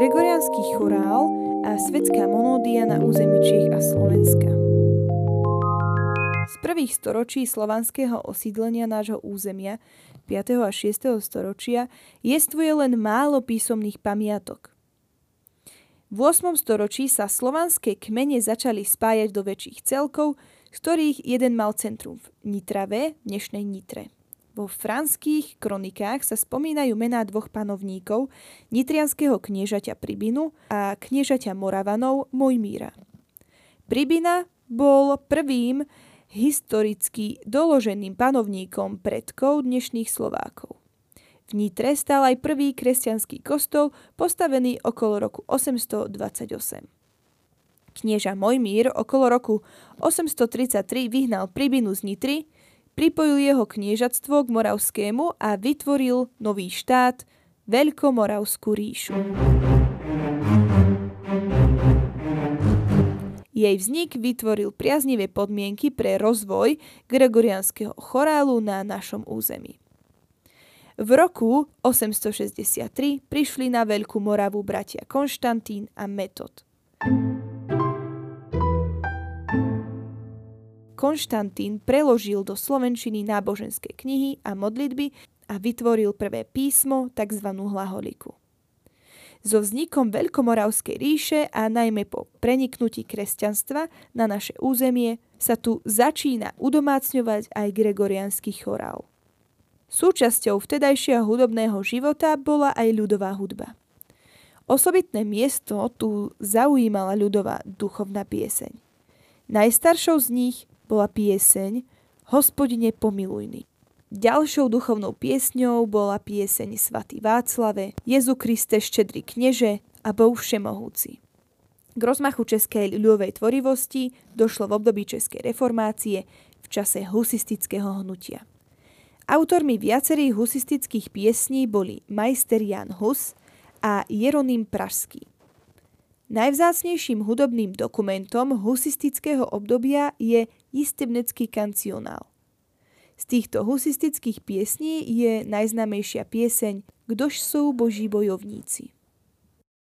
Gregoriánsky chorál a svetská monódia na území Čiech a Slovenska. Z prvých storočí slovanského osídlenia nášho územia 5. a 6. storočia jestvuje len málo písomných pamiatok. V 8. storočí sa slovanské kmene začali spájať do väčších celkov, z ktorých jeden mal centrum v Nitrave, dnešnej Nitre. Vo franských kronikách sa spomínajú mená dvoch panovníkov, nitrianského kniežaťa Pribinu a kniežaťa Moravanov Mojmíra. Pribina bol prvým historicky doloženým panovníkom predkov dnešných Slovákov. V Nitre stál aj prvý kresťanský kostol, postavený okolo roku 828. Knieža Mojmír okolo roku 833 vyhnal Pribinu z Nitry, pripojil jeho kniežatstvo k Moravskému a vytvoril nový štát, Veľkomoravskú ríšu. Jej vznik vytvoril priaznivé podmienky pre rozvoj gregorianského chorálu na našom území. V roku 863 prišli na Veľkú Moravu bratia Konštantín a Metod. Konštantín preložil do slovenčiny náboženské knihy a modlitby a vytvoril prvé písmo, tzv. hlaholiku. So vznikom Veľkomoravskej ríše a najmä po preniknutí kresťanstva na naše územie sa tu začína udomácňovať aj gregoriánsky chorál. Súčasťou vtedajšieho hudobného života bola aj ľudová hudba. Osobitné miesto tu zaujímala ľudová duchovná pieseň. Najstaršou z nich bola pieseň Hospodine pomilujný. Ďalšou duchovnou piesňou bola pieseň Svatý Václave, Jezu Kriste štedrý kneže a Boh všemohúci. K rozmachu českej ľudovej tvorivosti došlo v období českej reformácie v čase husistického hnutia. Autormi viacerých husistických piesní boli majster Jan Hus a Jeronym Pražský. Najvzácnejším hudobným dokumentom husistického obdobia je Jistebnecký kancionál. Z týchto husistických piesní je najznámejšia pieseň Kdož sú boží bojovníci.